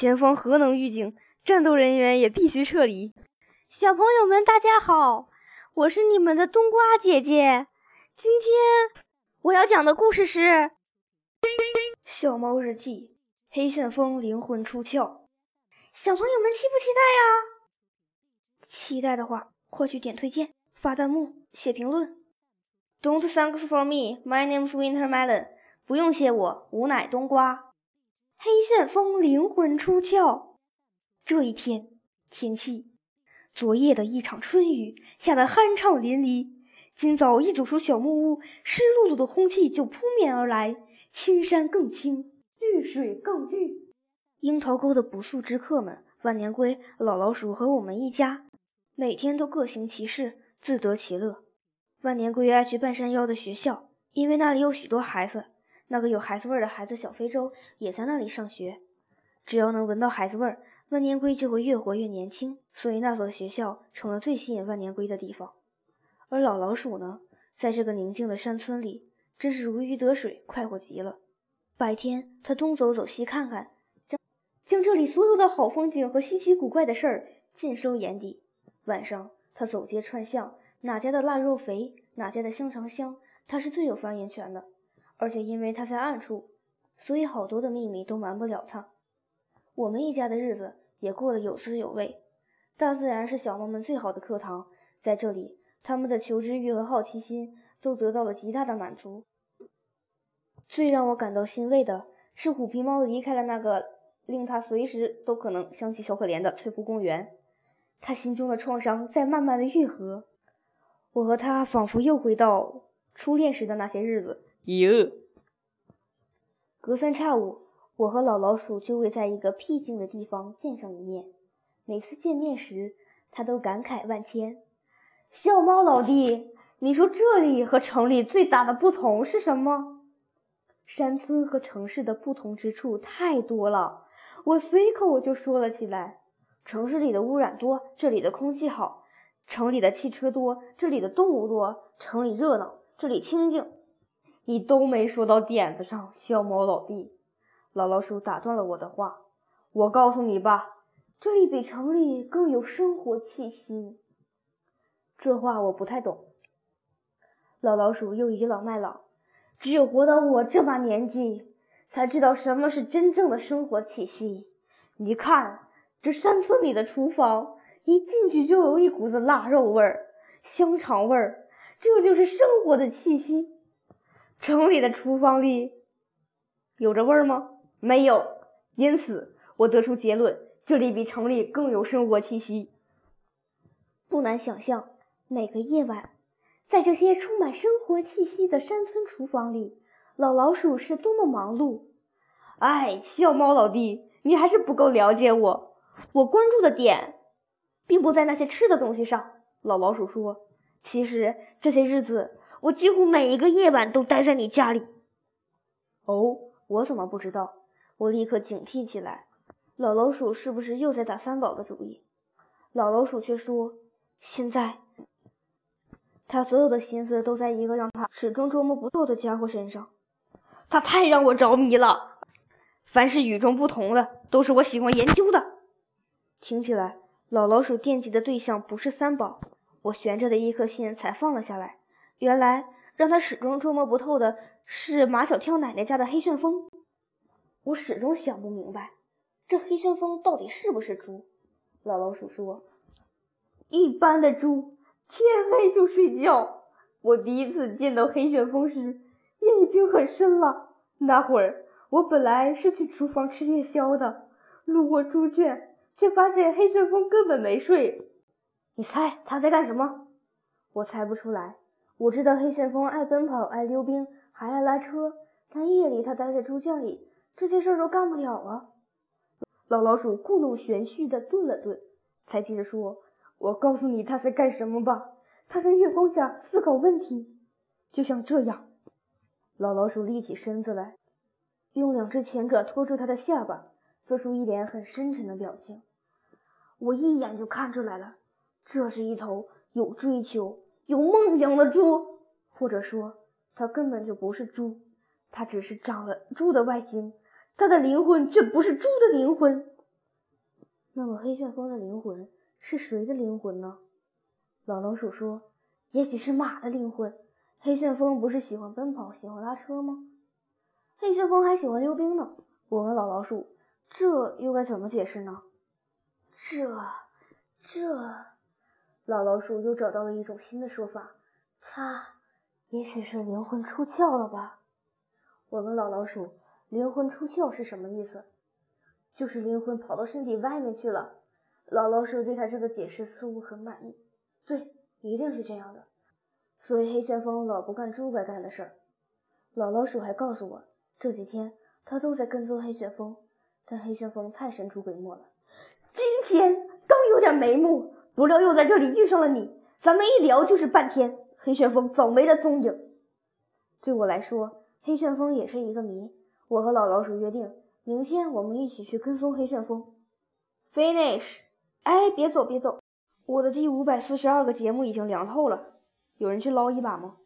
前方核能预警，战斗人员也必须撤离。小朋友们，大家好，我是你们的冬瓜姐姐。今天我要讲的故事是《小猫日记》。黑旋风灵魂出窍，小朋友们期不期待呀？期待的话，快去点推荐、发弹幕、写评论。Don't thanks for me, my name's Winter Melon。不用谢我，吾乃冬瓜。黑旋风灵魂出窍。这一天，天气，昨夜的一场春雨下得酣畅淋漓。今早一走出小木屋，湿漉漉的空气就扑面而来，青山更青。绿水更绿。樱桃沟的不速之客们，万年龟、老老鼠和我们一家，每天都各行其事，自得其乐。万年龟爱去半山腰的学校，因为那里有许多孩子。那个有孩子味儿的孩子小非洲也在那里上学。只要能闻到孩子味儿，万年龟就会越活越年轻。所以那所学校成了最吸引万年龟的地方。而老老鼠呢，在这个宁静的山村里，真是如鱼得水，快活极了。白天，他东走走，西看看，将将这里所有的好风景和稀奇古怪的事儿尽收眼底。晚上，他走街串巷，哪家的腊肉肥，哪家的香肠香，他是最有发言权的。而且因为他在暗处，所以好多的秘密都瞒不了他。我们一家的日子也过得有滋有味。大自然是小猫们最好的课堂，在这里，他们的求知欲和好奇心都得到了极大的满足。最让我感到欣慰的是，虎皮猫离开了那个令他随时都可能想起小可怜的翠湖公园。他心中的创伤在慢慢的愈合。我和他仿佛又回到初恋时的那些日子。哟，隔三差五，我和老老鼠就会在一个僻静的地方见上一面。每次见面时，他都感慨万千：“小猫老弟，你说这里和城里最大的不同是什么？”山村和城市的不同之处太多了，我随口就说了起来。城市里的污染多，这里的空气好；城里的汽车多，这里的动物多；城里热闹，这里清静。你都没说到点子上，小猫老弟。老老鼠打断了我的话。我告诉你吧，这里比城里更有生活气息。这话我不太懂。老老鼠又倚老卖老。只有活到我这把年纪，才知道什么是真正的生活气息。你看，这山村里的厨房，一进去就有一股子腊肉味儿、香肠味儿，这就是生活的气息。城里的厨房里有这味儿吗？没有。因此，我得出结论：这里比城里更有生活气息。不难想象，每个夜晚。在这些充满生活气息的山村厨房里，老老鼠是多么忙碌！哎，小猫老弟，你还是不够了解我。我关注的点，并不在那些吃的东西上。老老鼠说：“其实这些日子，我几乎每一个夜晚都待在你家里。”哦，我怎么不知道？我立刻警惕起来。老老鼠是不是又在打三宝的主意？老老鼠却说：“现在。”他所有的心思都在一个让他始终捉摸不透的家伙身上，他太让我着迷了。凡是与众不同的，都是我喜欢研究的。听起来，老老鼠惦记的对象不是三宝。我悬着的一颗心才放了下来。原来，让他始终捉摸不透的是马小跳奶奶家的黑旋风。我始终想不明白，这黑旋风到底是不是猪？老老鼠说：“一般的猪。”天黑就睡觉。我第一次见到黑旋风时，夜已经很深了。那会儿，我本来是去厨房吃夜宵的，路过猪圈，却发现黑旋风根本没睡。你猜他在干什么？我猜不出来。我知道黑旋风爱奔跑，爱溜冰，还爱拉车。但夜里他待在猪圈里，这些事儿都干不了啊。老老鼠故弄玄虚的顿了顿，才接着说。我告诉你他在干什么吧，他在月光下思考问题，就像这样。老老鼠立起身子来，用两只前爪托住他的下巴，做出一脸很深沉的表情。我一眼就看出来了，这是一头有追求、有梦想的猪，或者说，它根本就不是猪，它只是长了猪的外形，它的灵魂却不是猪的灵魂。那么黑旋风的灵魂是谁的灵魂呢？老老鼠说：“也许是马的灵魂。黑旋风不是喜欢奔跑、喜欢拉车吗？黑旋风还喜欢溜冰呢。”我问老老鼠：“这又该怎么解释呢？”这，这，老老鼠又找到了一种新的说法：“它也许是灵魂出窍了吧？”我问老老鼠：“灵魂出窍是什么意思？”就是灵魂跑到身体外面去了。老老鼠对他这个解释似乎很满意。对，一定是这样的。所以黑旋风老不干猪该干的事儿。老老鼠还告诉我，这几天他都在跟踪黑旋风，但黑旋风太神出鬼没了。今天刚有点眉目，不料又在这里遇上了你。咱们一聊就是半天，黑旋风早没了踪影。对我来说，黑旋风也是一个谜。我和老老鼠约定。明天我们一起去跟踪黑旋风。Finish！哎，别走，别走，我的第五百四十二个节目已经凉透了，有人去捞一把吗？